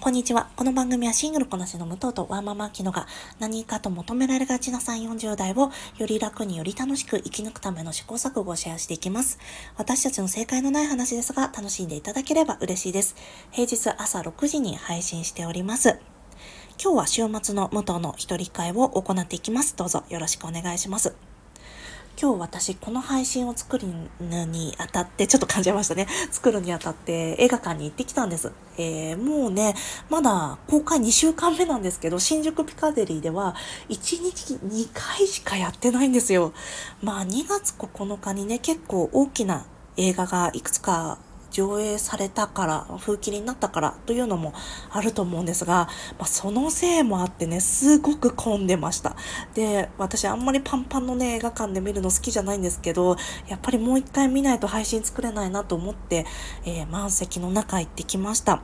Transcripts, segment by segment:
こんにちは。この番組はシングルこなしの武藤とワーママキノが何かと求められがちな3、40代をより楽により楽しく生き抜くための試行錯誤をシェアしていきます。私たちの正解のない話ですが楽しんでいただければ嬉しいです。平日朝6時に配信しております。今日は週末の武藤の一人会を行っていきます。どうぞよろしくお願いします。今日私この配信を作るにあたって、ちょっと感じましたね。作るにあたって映画館に行ってきたんです。えー、もうね、まだ公開2週間目なんですけど、新宿ピカデリーでは1日2回しかやってないんですよ。まあ2月9日にね、結構大きな映画がいくつか上映されたから、風切りになったからというのもあると思うんですが、まあ、そのせいもあってね、すごく混んでました。で、私あんまりパンパンのね、映画館で見るの好きじゃないんですけど、やっぱりもう一回見ないと配信作れないなと思って、えー、満席の中行ってきました。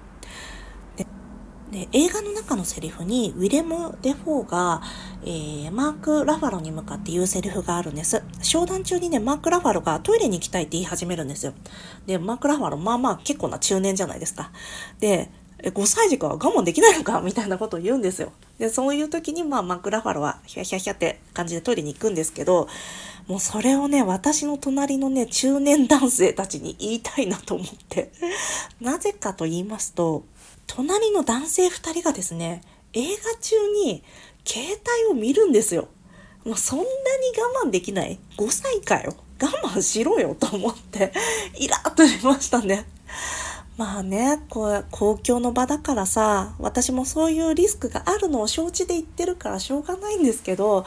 で映画の中のセリフにウィレム・デフォーが、えー、マーク・ラファロに向かって言うセリフがあるんです。商談中にね、マーク・ラファロがトイレに行きたいって言い始めるんですよ。で、マーク・ラファロ、まあまあ結構な中年じゃないですか。で、5歳児かは我慢できないのか？みたいなことを言うんですよ。で、そういう時に、まあ、マーク・ラファロはヒャヒャヒャって感じでトイレに行くんですけど、もうそれをね、私の隣のね、中年男性たちに言いたいなと思って。なぜかと言いますと、隣の男性2人がですね、映画中に携帯を見るんですよ。もうそんなに我慢できない ?5 歳かよ。我慢しろよと思って、イラッとしましたね。まあね、こう、公共の場だからさ、私もそういうリスクがあるのを承知で言ってるからしょうがないんですけど、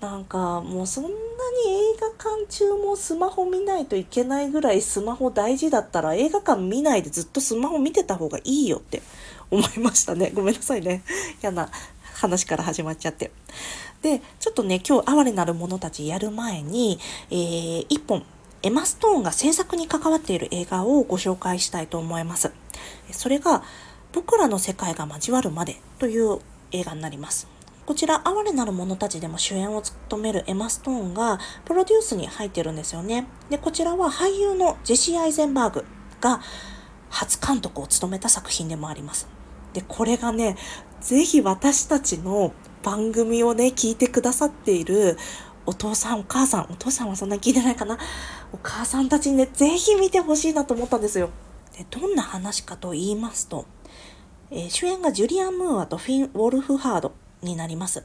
なんかもうそんなに映画館中もスマホ見ないといけないぐらいスマホ大事だったら映画館見ないでずっとスマホ見てた方がいいよって思いましたね。ごめんなさいね。嫌な話から始まっちゃって。で、ちょっとね、今日哀れなる者たちやる前に、えー、一本、エマストーンが制作に関わっている映画をご紹介したいと思います。それが、僕らの世界が交わるまでという映画になります。こちら、哀れなる者たちでも主演を務めるエマ・ストーンがプロデュースに入ってるんですよね。で、こちらは俳優のジェシー・アイゼンバーグが初監督を務めた作品でもあります。で、これがね、ぜひ私たちの番組をね、聞いてくださっているお父さん、お母さん、お父さんはそんなに聞いてないかな？お母さんたちにね、ぜひ見てほしいなと思ったんですよ。で、どんな話かと言いますと、えー、主演がジュリアン・ムーアとフィン・ウォルフハードになります。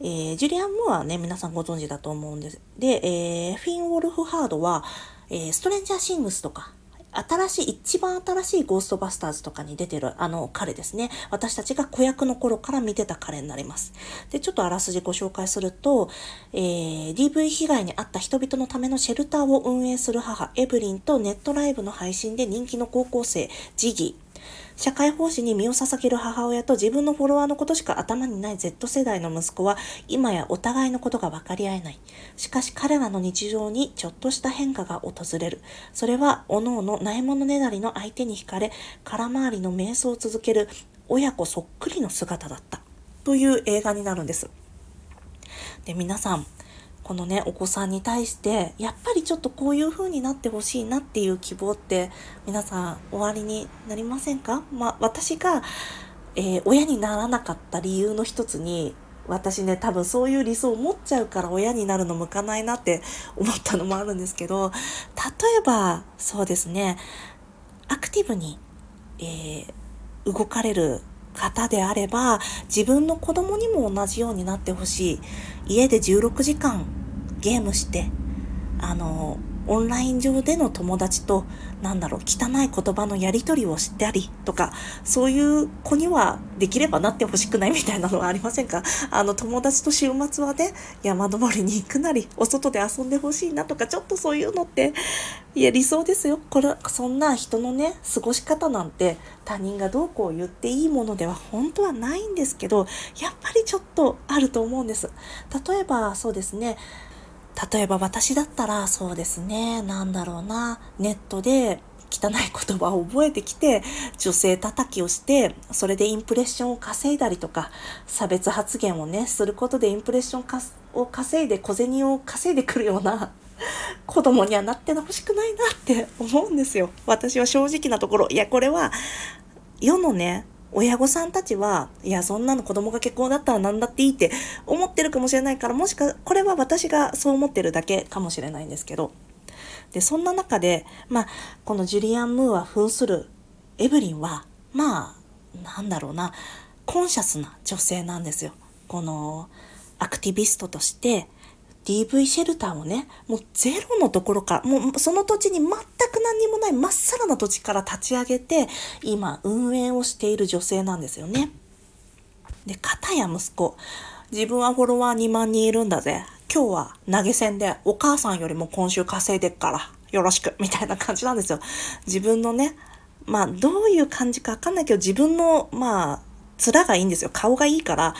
えー、ジュリアン・ムーアね、皆さんご存知だと思うんです。で、えー、フィン・ウォルフ・ハードは、えー、ストレンジャー・シングスとか、新しい、一番新しいゴーストバスターズとかに出てるあの彼ですね。私たちが子役の頃から見てた彼になります。で、ちょっとあらすじご紹介すると、えー、DV 被害に遭った人々のためのシェルターを運営する母、エブリンとネットライブの配信で人気の高校生、ジギ。社会奉仕に身を捧げる母親と自分のフォロワーのことしか頭にない Z 世代の息子は今やお互いのことが分かり合えない。しかし彼らの日常にちょっとした変化が訪れる。それは各々ないものねだりの相手に惹かれ空回りの瞑想を続ける親子そっくりの姿だった。という映画になるんです。で、皆さん、このね、お子さんに対して、やっぱりちょっとこういう風になってほしいなっていう希望って皆さん終わりになりませんか？まあ、私が、えー、親にならなかった理由の一つに、私ね、多分そういう理想を持っちゃうから親になるの向かないなって思ったのもあるんですけど、例えば、そうですね、アクティブに、えー、動かれる方であれば、自分の子供にも同じようになってほしい。家で16時間ゲームして、あの、オンライン上での友達と、なんだろう、汚い言葉のやり取りをしたりとか、そういう子にはできればなってほしくないみたいなのはありませんか？あの、友達と週末はね、山登りに行くなり、お外で遊んでほしいなとか、ちょっとそういうのって、いや、理想ですよ。これ、そんな人のね、過ごし方なんて、他人がどうこう言っていいものでは本当はないんですけど、やっぱりちょっとあると思うんです。例えば、そうですね、例えば私だったらそうですね、なんだろうな、ネットで汚い言葉を覚えてきて、女性叩きをして、それでインプレッションを稼いだりとか、差別発言をね、することでインプレッションを稼いで小銭を稼いでくるような子供にはなってほしくないなって思うんですよ。私は正直なところ。いや、これは世のね、親御さんたちは、いや、そんなの子供が結婚だったら何だっていいって思ってるかもしれないから、もしか、これは私がそう思ってるだけかもしれないんですけど、で、そんな中で、まあ、このジュリアン・ムーア扮するエブリンは、まあ、なんだろうな、コンシャスな女性なんですよ。この、アクティビストとして、DV シェルターをね、もうゼロのところから、もうその土地に全く何にもないまっさらな土地から立ち上げて、今運営をしている女性なんですよね。で、片や息子、自分はフォロワー2万人いるんだぜ。今日は投げ銭でお母さんよりも今週稼いでっから、よろしく、みたいな感じなんですよ。自分のね、まあどういう感じかわかんないけど、自分の、まあ、面がいいんですよ。顔がいいから、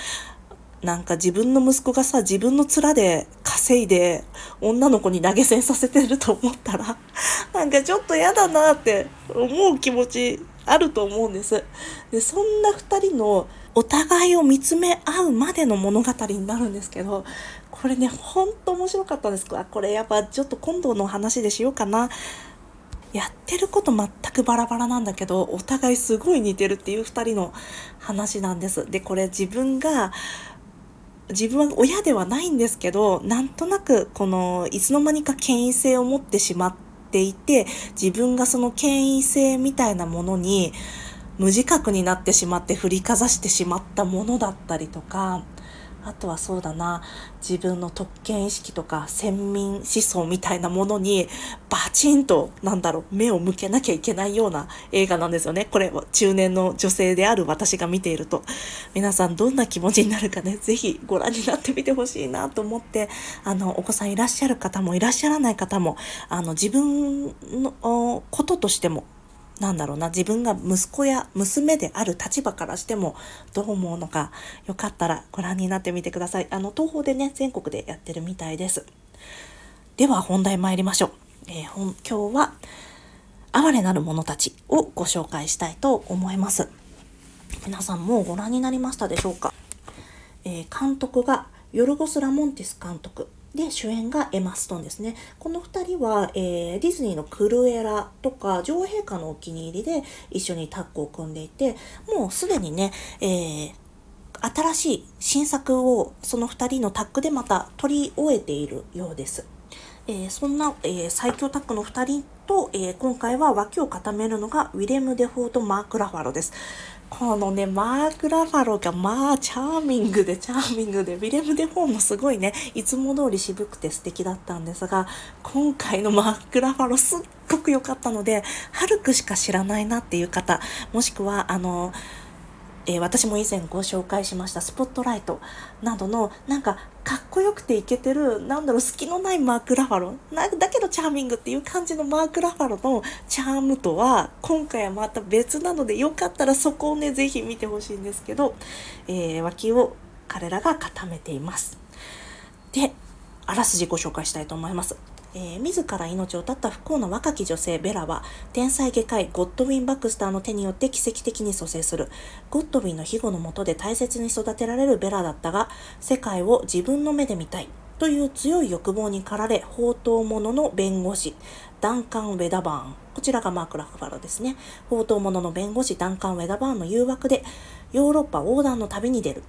なんか自分の息子がさ、自分の面で稼いで女の子に投げ銭させてると思ったら、なんかちょっと嫌だなって思う気持ちあると思うんです。で、そんな二人のお互いを見つめ合うまでの物語になるんですけど、これね、ほんと面白かったんです。あ、これやっぱちょっと今度の話でしようかな。やってること全くバラバラなんだけど、お互いすごい似てるっていう二人の話なんです。で、これ自分が自分は親ではないんですけど、なんとなくこのいつの間にか権威性を持ってしまっていて、自分がその権威性みたいなものに無自覚になってしまって振りかざしてしまったものだったりとか、あとはそうだな、自分の特権意識とか先民思想みたいなものにバチンと、なんだろう、目を向けなきゃいけないような映画なんですよね。これ、中年の女性である私が見ていると。皆さんどんな気持ちになるかね、ぜひご覧になってみてほしいなと思って、あの、お子さんいらっしゃる方もいらっしゃらない方も、あの、自分のこととしてもなんだろうな、自分が息子や娘である立場からしてもどう思うのか、よかったらご覧になってみてください。あの、東宝でね、全国でやってるみたいです。では本題参りましょう。えー、今日は、哀れなる者たちをご紹介したいと思います。皆さんもご覧になりましたでしょうか、えー、監督がヨルゴス・ラモンティス監督。で、主演がエマ・ストンですね。この2人は、えー、ディズニーのクルエラとか、女王陛下のお気に入りで一緒にタッグを組んでいて、もうすでにね、えー、新しい新作をその2人のタッグでまた取り終えているようです。えー、そんな、えー、最強タッグの2人と、えー、今回は脇を固めるのがウィレム・デフォート・マーク・ラファロです。このね、マーク・ラファローがまあ、チャーミングで、チャーミングで、ウィレム・デフォーもすごいね、いつも通り渋くて素敵だったんですが、今回のマーク・ラファローすっごく良かったので、ハルクしか知らないなっていう方、もしくは、あの、えー、私も以前ご紹介しましたスポットライトなどのなんかかっこよくてイケてるなんだろう隙のないマーク・ラファロなだけどチャーミングっていう感じのマーク・ラファロのチャームとは今回はまた別なのでよかったらそこをねぜひ見てほしいんですけど、えー、脇を彼らが固めています。であらすじご紹介したいと思います。えー、自ら命を絶った不幸な若き女性ベラは、天才外科医ゴッドウィン・バクスターの手によって奇跡的に蘇生する。ゴッドウィンの庇護のもとで大切に育てられるベラだったが、世界を自分の目で見たい。という強い欲望に駆られ、宝刀者の弁護士、ダンカン・ウェダバーン。こちらがマーク・ラファロですね。宝刀者の弁護士、ダンカン・ウェダバーンの誘惑で、ヨーロッパ横断の旅に出る。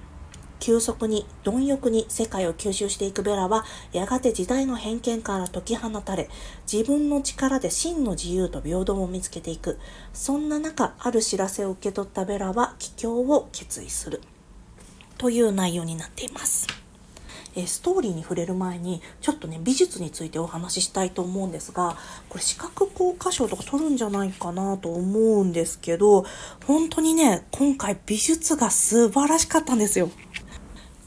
急速に貪欲に世界を吸収していくベラはやがて時代の偏見から解き放たれ自分の力で真の自由と平等を見つけていくそんな中ある知らせを受け取ったベラは帰郷を決意するという内容になっています。えストーリーに触れる前にちょっとね美術についてお話ししたいと思うんですがこれ視覚効果賞とか取るんじゃないかなと思うんですけど本当にね今回美術が素晴らしかったんですよ。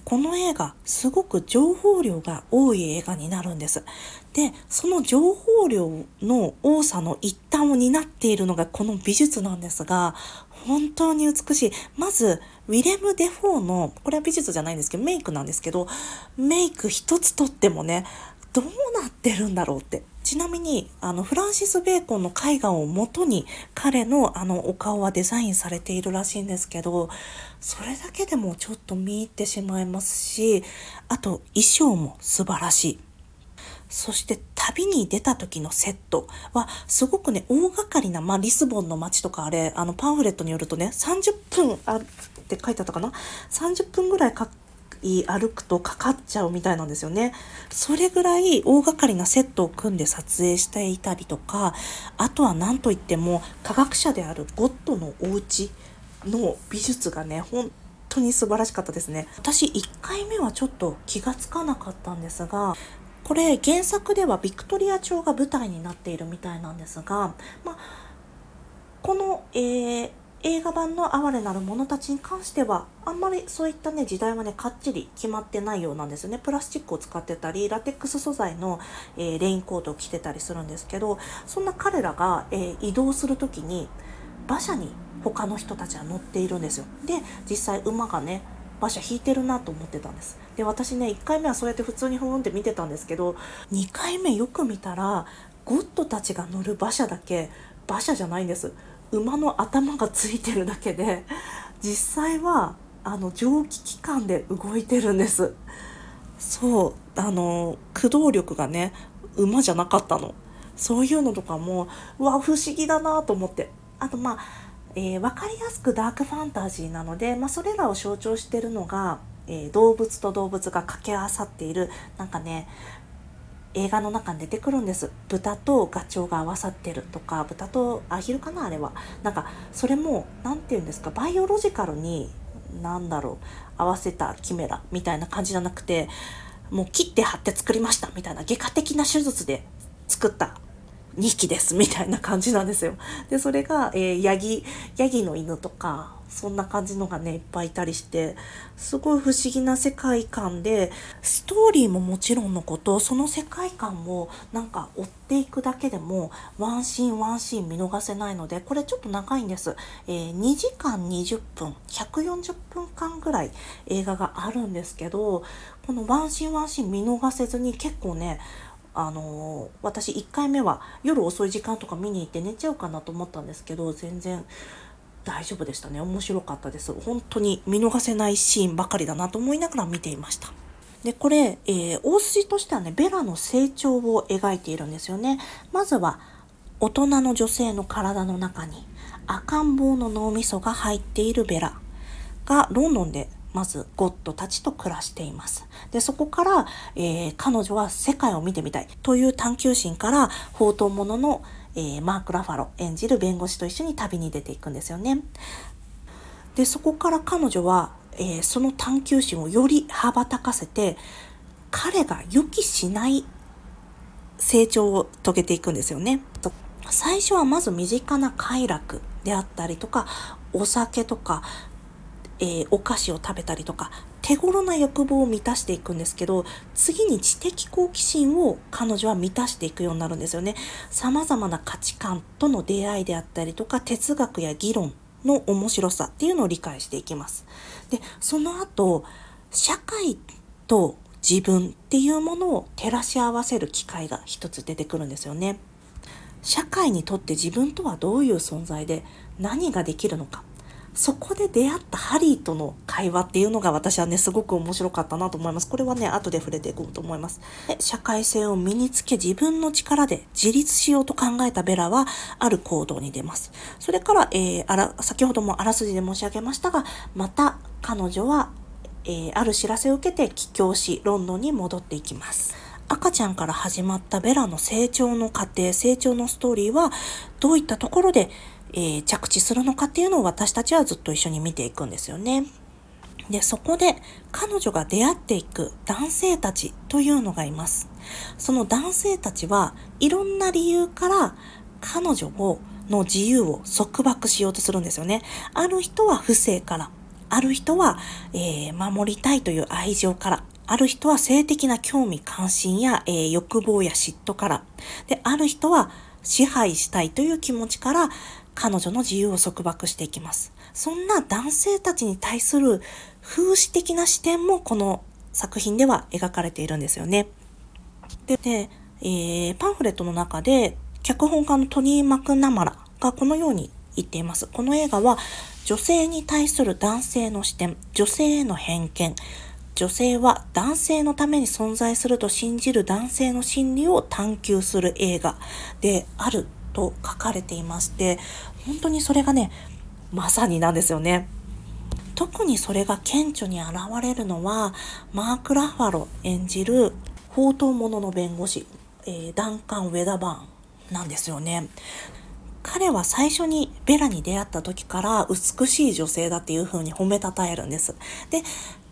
この映画、すごく情報量が多い映画になるんです。で、その情報量の多さの一端を担っているのがこの美術なんですが、本当に美しい。まず、ウィレム・デフォーの、これは美術じゃないんですけど、メイクなんですけど、メイク一つとってもね、どうなってるんだろうって。ちなみに、あの、フランシス・ベーコンの絵画をもとに、彼のあの、お顔はデザインされているらしいんですけど、それだけでもちょっと見入ってしまいますし、あと、衣装も素晴らしい。そして旅に出た時のセットはすごくね、大掛かりな、まあリスボンの街とかあれ、あのパンフレットによるとね、30分あって書いてあったかな ?30 分ぐらいか歩くとかかっちゃうみたいなんですよね。それぐらい大掛かりなセットを組んで撮影していたりとか、あとは何といっても科学者であるゴッドのお家の美術がね、本当に素晴らしかったですね。私1回目はちょっと気がつかなかったんですが、これ原作ではビクトリア朝が舞台になっているみたいなんですが、まあ、この、えー映画版の哀れなる者たちに関してはあんまりそういったね時代はねかっちり決まってないようなんですよねプラスチックを使ってたりラテックス素材の、えー、レインコートを着てたりするんですけどそんな彼らが、えー、移動する時に馬車に他の人たちは乗っているんですよ。で実際馬がね馬車引いてるなと思ってたんです。で私ね1回目はそうやって普通にふーんって見てたんですけど2回目よく見たらゴッドたちが乗る馬車だけ馬車じゃないんです。馬の頭がついてるだけで実際はあの蒸気機関で動いてるんです。そうあの駆動力がね馬じゃなかったの。そういうのとかもうわ不思議だなと思って。あとまあ、えー、分かりやすくダークファンタジーなので、まあ、それらを象徴してるのが、えー、動物と動物が掛け合わさっているなんかね映画の中に出てくるんです。豚とガチョウが合わさってるとか豚とアヒルかなあれは。なんかそれも何て言うんですかバイオロジカルに何だろう合わせたキメラみたいな感じじゃなくてもう切って貼って作りましたみたいな外科的な手術で作った2匹ですみたいな感じなんですよ。でそれが、えー、ヤギヤギの犬とかそんな感じのがねいっぱいいたりしてすごい不思議な世界観でストーリーももちろんのことその世界観をなんか追っていくだけでもワンシーンワンシーン見逃せないのでこれちょっと長いんです、えー、2時間20分140分間ぐらい映画があるんですけどこのワンシーンワンシーン見逃せずに結構ねあの、私1回目は夜遅い時間とか見に行って寝ちゃうかなと思ったんですけど全然大丈夫でしたね。面白かったです。本当に見逃せないシーンばかりだなと思いながら見ていました。でこれ、えー、大筋としてはねベラの成長を描いているんですよね。まずは大人の女性の体の中に赤ん坊の脳みそが入っているベラがロンドンでまずゴッドたちと暮らしています。で、そこから、えー、彼女は世界を見てみたいという探求心から宝刀者のえー、マーク・ラファロ演じる弁護士と一緒に旅に出ていくんですよね。でそこから彼女は、えー、その探求心をより羽ばたかせて彼が予期しない成長を遂げていくんですよね。と最初はまず身近な快楽であったりとかお酒とかえー、お菓子を食べたりとか手頃な欲望を満たしていくんですけど次に知的好奇心を彼女は満たしていくようになるんですよね。様々な価値観との出会いであったりとか哲学や議論の面白さっていうのを理解していきます。でその後社会と自分っていうものを照らし合わせる機会が一つ出てくるんですよね。社会にとって自分とはどういう存在で何ができるのかそこで出会ったハリーとの会話っていうのが私はね、すごく面白かったなと思います。これはね、後で触れていこうと思います。社会性を身につけ自分の力で自立しようと考えたベラは、ある行動に出ます。それから、えー、あら、先ほどもあらすじで申し上げましたが、また彼女は、えー、ある知らせを受けて帰郷し、ロンドンに戻っていきます。赤ちゃんから始まったベラの成長の過程、成長のストーリーは、どういったところでえー、着地するのかっていうのを私たちはずっと一緒に見ていくんですよね。で、そこで彼女が出会っていく男性たちというのがいます。その男性たちはいろんな理由から彼女をの自由を束縛しようとするんですよね。ある人は不正から、ある人は、えー、守りたいという愛情から、ある人は性的な興味関心や、えー、欲望や嫉妬から、で、ある人は支配したいという気持ちから彼女の自由を束縛していきます。そんな男性たちに対する風刺的な視点もこの作品では描かれているんですよね。で、でえー、パンフレットの中で脚本家のトニー・マクナマラがこのように言っています。この映画は女性に対する男性の視点、女性への偏見、女性は男性のために存在すると信じる男性の心理を探求する映画であると書かれていまして、本当にそれがね、まさになんですよね。特にそれが顕著に現れるのは、マーク・ラファロ演じる宝刀者の弁護士、えー、ダンカン・ウェダバーンなんですよね。彼は最初にベラに出会った時から美しい女性だっていう風に褒めたたえるんです。で、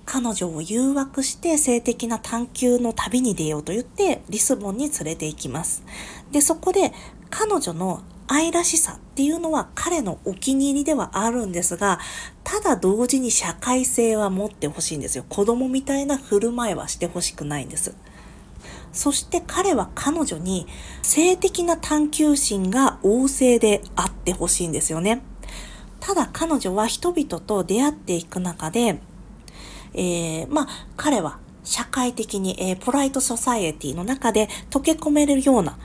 彼女を誘惑して性的な探求の旅に出ようと言ってリスボンに連れて行きます。で、そこで彼女の愛らしさっていうのは彼のお気に入りではあるんですが、ただ同時に社会性は持ってほしいんですよ。子供みたいな振る舞いはしてほしくないんです。そして彼は彼女に性的な探求心が旺盛であってほしいんですよね。ただ彼女は人々と出会っていく中で、えー、まあ彼は社会的に、えー、ポライトソサエティの中で溶け込めるような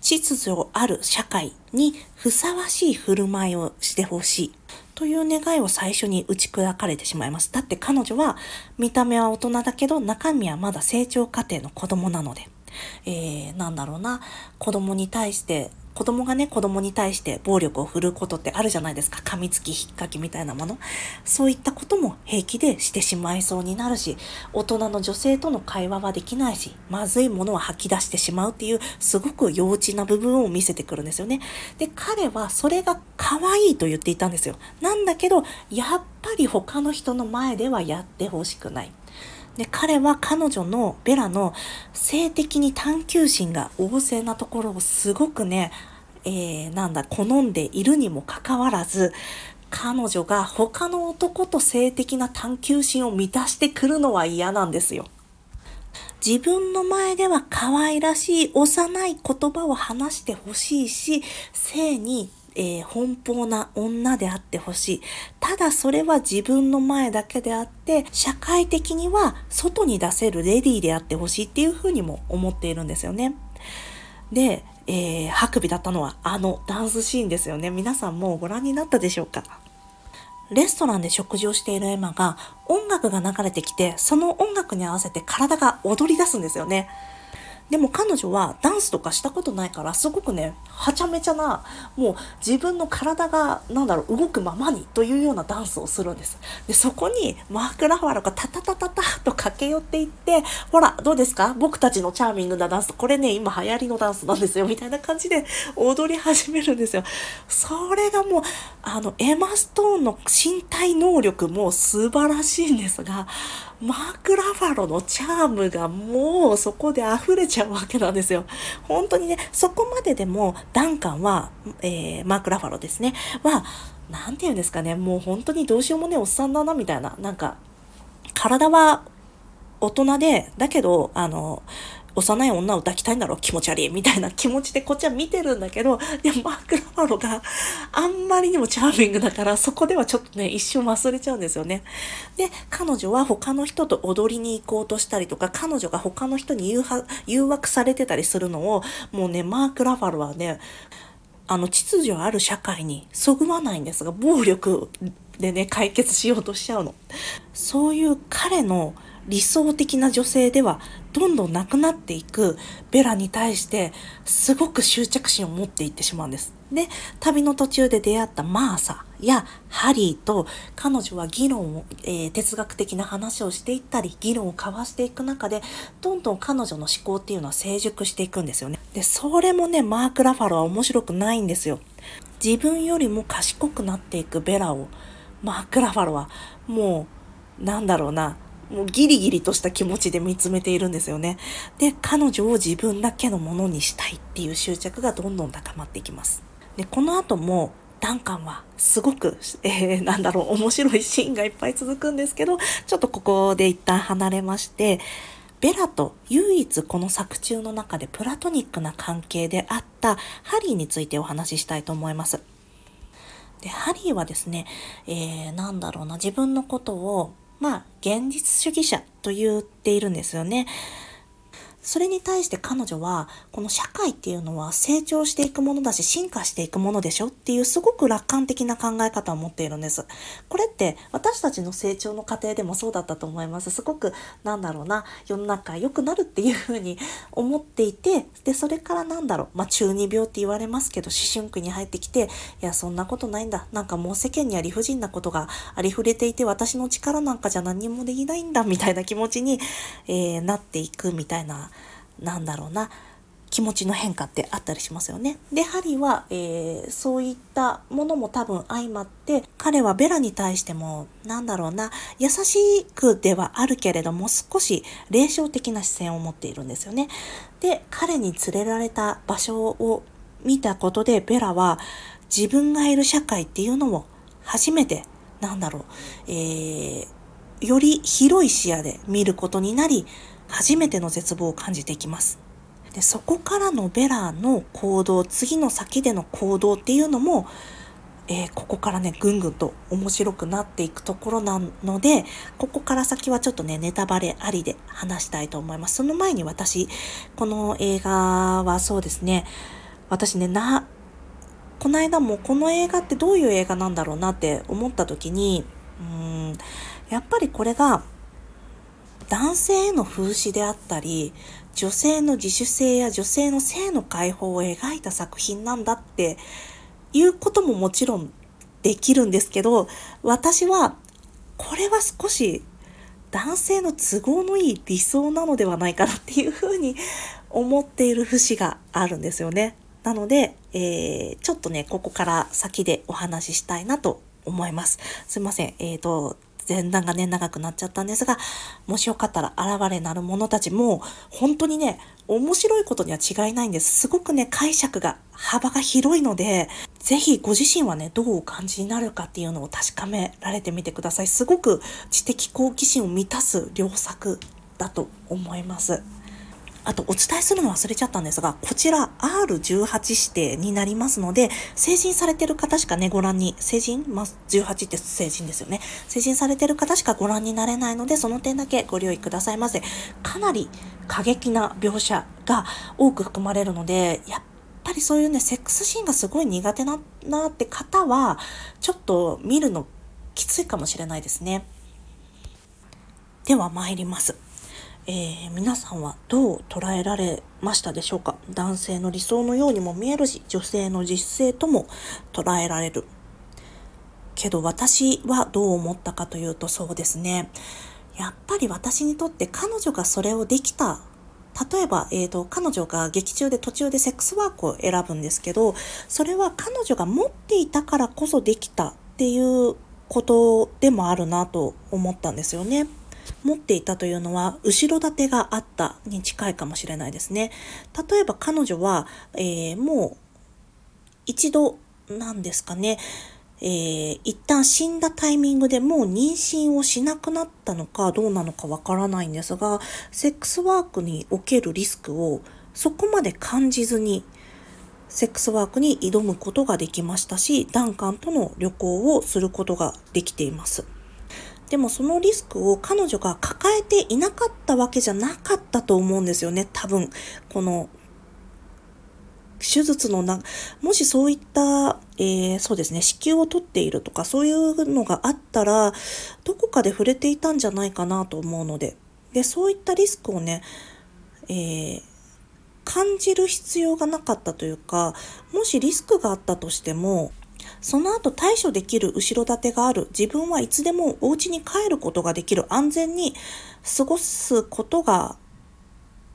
秩序ある社会にふさわしい振る舞いをしてほしいという願いを最初に打ち砕かれてしまいます。だって彼女は見た目は大人だけど中身はまだ成長過程の子供なので。えー、なんだろうな、子供に対して子供がね、子供に対して暴力を振るうことってあるじゃないですか。噛みつき、引っかきみたいなもの。そういったことも平気でしてしまいそうになるし、大人の女性との会話はできないし、まずいものは吐き出してしまうっていう、すごく幼稚な部分を見せてくるんですよね。で、彼はそれが可愛いと言っていたんですよ。なんだけど、やっぱり他の人の前ではやってほしくない。で、彼は彼女のベラの性的に探求心が旺盛なところをすごくね、えー、なんだ、好んでいるにもかかわらず、彼女が他の男と性的な探求心を満たしてくるのは嫌なんですよ。自分の前では可愛らしい幼い言葉を話してほしいし、性にえー、奔放な女であってほしい。ただそれは自分の前だけであって、社会的には外に出せるレディーであってほしいっていうふうにも思っているんですよね。で、えー、ハクビだったのはあのダンスシーンですよね。皆さんもうご覧になったでしょうか？レストランで食事をしているエマが音楽が流れてきて、その音楽に合わせて体が踊り出すんですよね。でも彼女はダンスとかしたことないからすごくねはちゃめちゃなもう自分の体がなんだろう動くままにというようなダンスをするんです。でそこにマーク・ラファロがタタタタタと駆け寄っていってほらどうですか？僕たちのチャーミングなダンス。これね今流行りのダンスなんですよ。みたいな感じで踊り始めるんですよ。それがもうあのエマ・ストーンの身体能力も素晴らしいんですがマーク・ラファロのチャームがもうそこで溢れちゃうわけなんですよ。本当にね、そこまででもダンカンは、えー、マーク・ラファロですね、は、なんて言うんですかね、もう本当にどうしようもねおっさんだなみたいな、なんか、体は大人で、だけど、あの、幼い女を抱きたいんだろう気持ち悪いみたいな気持ちでこっちは見てるんだけど、でもマーク・ラファロがあんまりにもチャーミングだからそこではちょっとね、一瞬忘れちゃうんですよね。で、彼女は他の人と踊りに行こうとしたりとか、彼女が他の人に誘誘惑されてたりするのを、もうね、マーク・ラファロはね、あの、秩序ある社会にそぐわないんですが、暴力でね、解決しようとしちゃうの。そういう彼の理想的な女性ではどんどんなくなっていくベラに対してすごく執着心を持っていってしまうんです。で、旅の途中で出会ったマーサやハリーと彼女は議論を、えー、哲学的な話をしていったり、議論を交わしていく中で、どんどん彼女の思考っていうのは成熟していくんですよね。で、それもね、マーク・ラファロは面白くないんですよ。自分よりも賢くなっていくベラを、マーク・ラファロはもう、なんだろうな、もうギリギリとした気持ちで見つめているんですよね。で、彼女を自分だけのものにしたいっていう執着がどんどん高まっていきます。で、この後もダンカンはすごく、えー、なんだろう、面白いシーンがいっぱい続くんですけど、ちょっとここで一旦離れまして、ベラと唯一この作中の中でプラトニックな関係であったハリーについてお話ししたいと思います。で、ハリーはですね、えー、なんだろうな、自分のことをまあ、現実主義者と言っているんですよね。それに対して彼女は、この社会っていうのは成長していくものだし、進化していくものでしょっていうすごく楽観的な考え方を持っているんです。これって私たちの成長の過程でもそうだったと思います。すごく、なんだろうな、世の中良くなるっていうふうに思っていて、で、それからなんだろう、まあ中二病って言われますけど、思春期に入ってきて、いや、そんなことないんだ。なんかもう世間には理不尽なことがありふれていて、私の力なんかじゃ何もできないんだ、みたいな気持ちに、えー、なっていくみたいななんだろうな気持ちの変化ってあったりしますよね。で、ハリーは、えー、そういったものも多分相まって、彼はベラに対しても、なんだろうな、優しくではあるけれども、少し霊障的な視線を持っているんですよね。で、彼に連れられた場所を見たことで、ベラは自分がいる社会っていうのを初めて、なんだろう、えー、より広い視野で見ることになり、初めての絶望を感じていきます。でそこからのベラの行動、次の先での行動っていうのも、えー、ここからね、ぐんぐんと面白くなっていくところなので、ここから先はちょっとね、ネタバレありで話したいと思います。その前に私、この映画はそうですね、私ね、な、この間もこの映画ってどういう映画なんだろうなって思った時に、うん、やっぱりこれが男性への風刺であったり、女性の自主性や女性の性の解放を描いた作品なんだっていうことももちろんできるんですけど、私はこれは少し男性の都合のいい理想なのではないかなっていうふうに思っている節があるんですよね。なので、えー、ちょっとね、ここから先でお話ししたいなと思います。すいません。えっ、ー、と、前段がね、長くなっちゃったんですが、もしよかったら現れなる者たちも、本当にね、面白いことには違いないんです。すごくね、解釈が、幅が広いので、ぜひご自身はね、どうお感じになるかっていうのを確かめられてみてください。すごく知的好奇心を満たす良作だと思います。あとお伝えするの忘れちゃったんですが、こちら R18 指定になりますので、成人されてる方しかね、ご覧に、成人？まあ、18って成人ですよね。成人されてる方しかご覧になれないので、その点だけご留意くださいませ。かなり過激な描写が多く含まれるので、やっぱりそういうね、セックスシーンがすごい苦手な、なって方は、ちょっと見るのきついかもしれないですね。では参ります。えー、皆さんはどう捉えられましたでしょうか？男性の理想のようにも見えるし、女性の実性とも捉えられる。けど私はどう思ったかというとそうですね。やっぱり私にとって彼女がそれをできた例えば、えーと、彼女が劇中で途中でセックスワークを選ぶんですけどそれは彼女が持っていたからこそできたっていうことでもあるなと思ったんですよね。持っていたというのは後ろ盾があったに近いかもしれないですね。例えば彼女は、えー、もう一度なんですかね、えー、一旦死んだタイミングでもう妊娠をしなくなったのかどうなのかわからないんですが、セックスワークにおけるリスクをそこまで感じずに、セックスワークに挑むことができましたし、ダンカンとの旅行をすることができています。でもそのリスクを彼女が抱えていなかったわけじゃなかったと思うんですよね。多分、この手術のな、もしそういった、えー、そうですね、子宮を取っているとか、そういうのがあったら、どこかで触れていたんじゃないかなと思うので、で、そういったリスクをね、えー、感じる必要がなかったというか、もしリスクがあったとしても、その後対処できる後ろ盾がある。自分はいつでもお家に帰ることができる。安全に過ごすことが、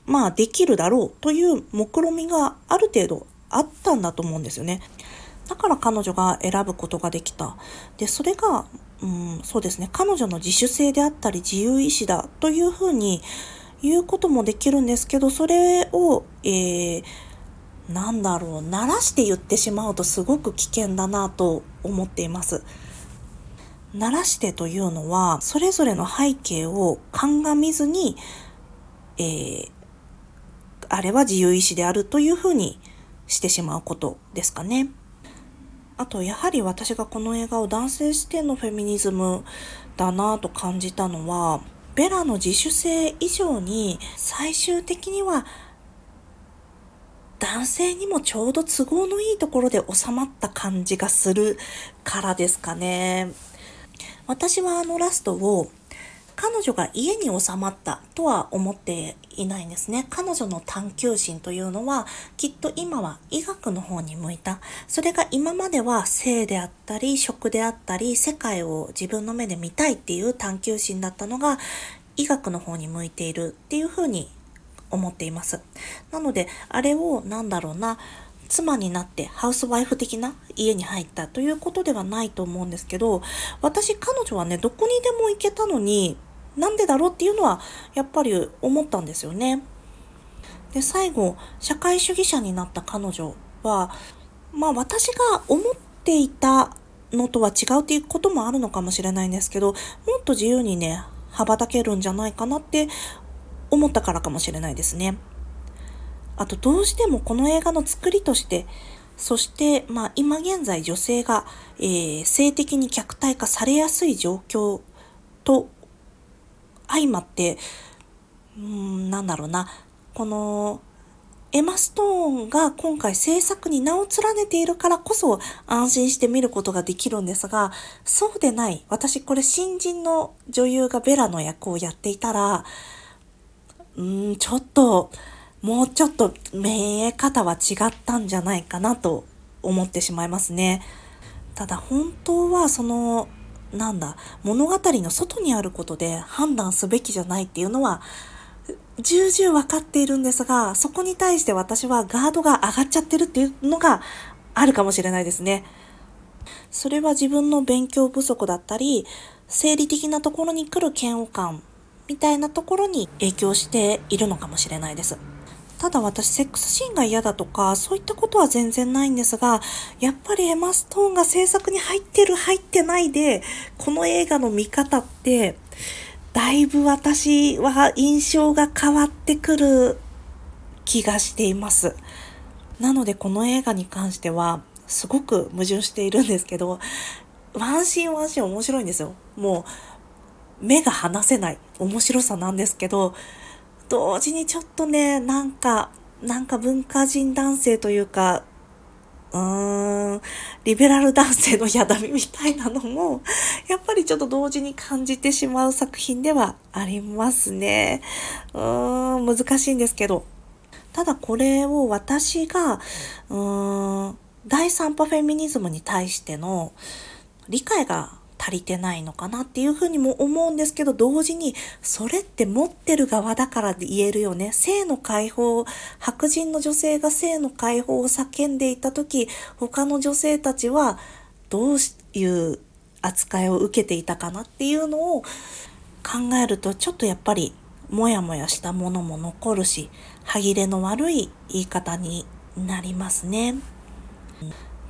まあできるだろうという目論みがある程度あったんだと思うんですよね。だから彼女が選ぶことができた。で、それが、うん、そうですね。彼女の自主性であったり自由意志だというふうに言うこともできるんですけど、それを、えー、なんだろう、鳴らして言ってしまうとすごく危険だなと思っています。鳴らしてというのは、それぞれの背景を鑑みずに、えー、あれは自由意志であるというふうにしてしまうことですかね。あと、やはり私がこの映画を男性視点のフェミニズムだなと感じたのは、ベラの自主性以上に最終的には男性にもちょうど都合のいいところで収まった感じがするからですかね。私はあのラストを彼女が家に収まったとは思っていないんですね。彼女の探求心というのはきっと今は医学の方に向いた。それが今までは性であったり食であったり世界を自分の目で見たいっていう探求心だったのが医学の方に向いているっていうふうに思っています。なのであれをなんだろうな妻になってハウスワイフ的な家に入ったということではないと思うんですけど、私彼女はね、どこにでも行けたのに、なんでだろうっていうのはやっぱり思ったんですよね。で、最後、社会主義者になった彼女は、まあ私が思っていたのとは違うっていうこともあるのかもしれないんですけど、もっと自由にね、羽ばたけるんじゃないかなって思ったからかもしれないですね。あとどうしてもこの映画の作りとして、そして、まあ今現在女性が、えー、性的に虐待化されやすい状況と相まって、うん、なんだろうな、この、エマ・ストーンが今回制作に名を連ねているからこそ安心して見ることができるんですが、そうでない。私これ新人の女優がベラの役をやっていたら、うん、ちょっと、もうちょっと見え方は違ったんじゃないかなと思ってしまいますね。ただ本当はそのなんだ、物語の外にあることで判断すべきじゃないっていうのは、重々分かっているんですが、そこに対して私はガードが上がっちゃってるっていうのがあるかもしれないですね。それは自分の勉強不足だったり、生理的なところに来る嫌悪感みたいなところに影響しているのかもしれないです。ただ私、セックスシーンが嫌だとか、そういったことは全然ないんですが、やっぱりエマ・ストーンが制作に入ってる、入ってないで、この映画の見方って、だいぶ私は印象が変わってくる気がしています。なのでこの映画に関しては、すごく矛盾しているんですけど、ワンシーンワンシーン面白いんですよ。もう、目が離せない面白さなんですけど、同時にちょっとね、なんか、なんか文化人男性というか、うーん、リベラル男性のやだみみたいなのも、やっぱりちょっと同時に感じてしまう作品ではありますね。うーん、難しいんですけど。ただこれを私が、うーん、第3波フェミニズムに対しての理解が足りてないのかなっていうふうにも思うんですけど、同時に、それって持ってる側だから言えるよね。性の解放、白人の女性が性の解放を叫んでいた時、他の女性たちはどういう扱いを受けていたかなっていうのを考えると、ちょっとやっぱり、もやもやしたものも残るし、歯切れの悪い言い方になりますね。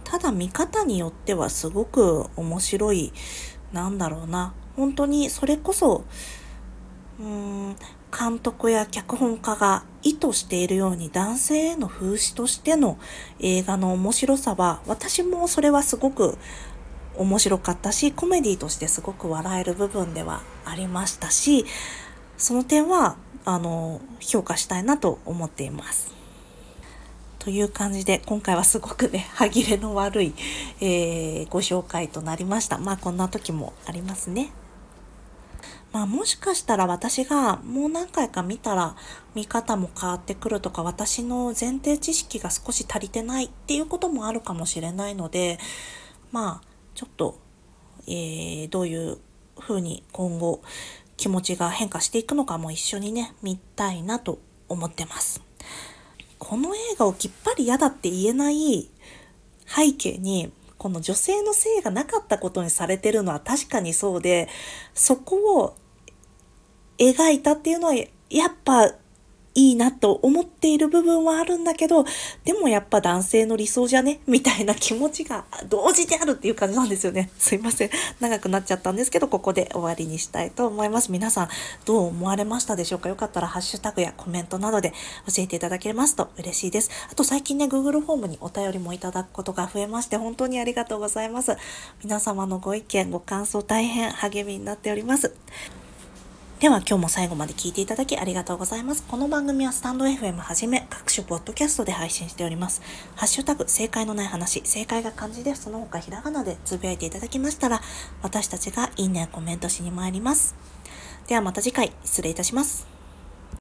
ただ見方によってはすごく面白い、なんだろうな。本当にそれこそ、うーん、監督や脚本家が意図しているように男性への風刺としての映画の面白さは、私もそれはすごく面白かったし、コメディとしてすごく笑える部分ではありましたし、その点は、あの、評価したいなと思っています。という感じで、今回はすごくね、歯切れの悪い、えー、ご紹介となりました。まあ、こんな時もありますね。まあ、もしかしたら私がもう何回か見たら見方も変わってくるとか私の前提知識が少し足りてないっていうこともあるかもしれないのでまあちょっと、えー、どういうふうに今後気持ちが変化していくのかも一緒にね見たいなと思ってます。この映画をきっぱり嫌だって言えない背景に、この女性の性がなかったことにされてるのは確かにそうで、そこを描いたっていうのはやっぱいいなと思っている部分はあるんだけど、でもやっぱ男性の理想じゃね？みたいな気持ちが同時であるっていう感じなんですよね。すいません。長くなっちゃったんですけど、ここで終わりにしたいと思います。皆さん、どう思われましたでしょうか？よかったらハッシュタグやコメントなどで教えていただけますと嬉しいです。あと最近ね、Google フォームにお便りもいただくことが増えまして、本当にありがとうございます。皆様のご意見、ご感想大変励みになっております。では今日も最後まで聞いていただきありがとうございます。この番組はスタンド FM はじめ各種ポッドキャストで配信しております。ハッシュタグ正解のない話、正解が漢字でその他ひらがなでつぶやいていただきましたら私たちがいいねやコメントしに参ります。ではまた次回失礼いたします。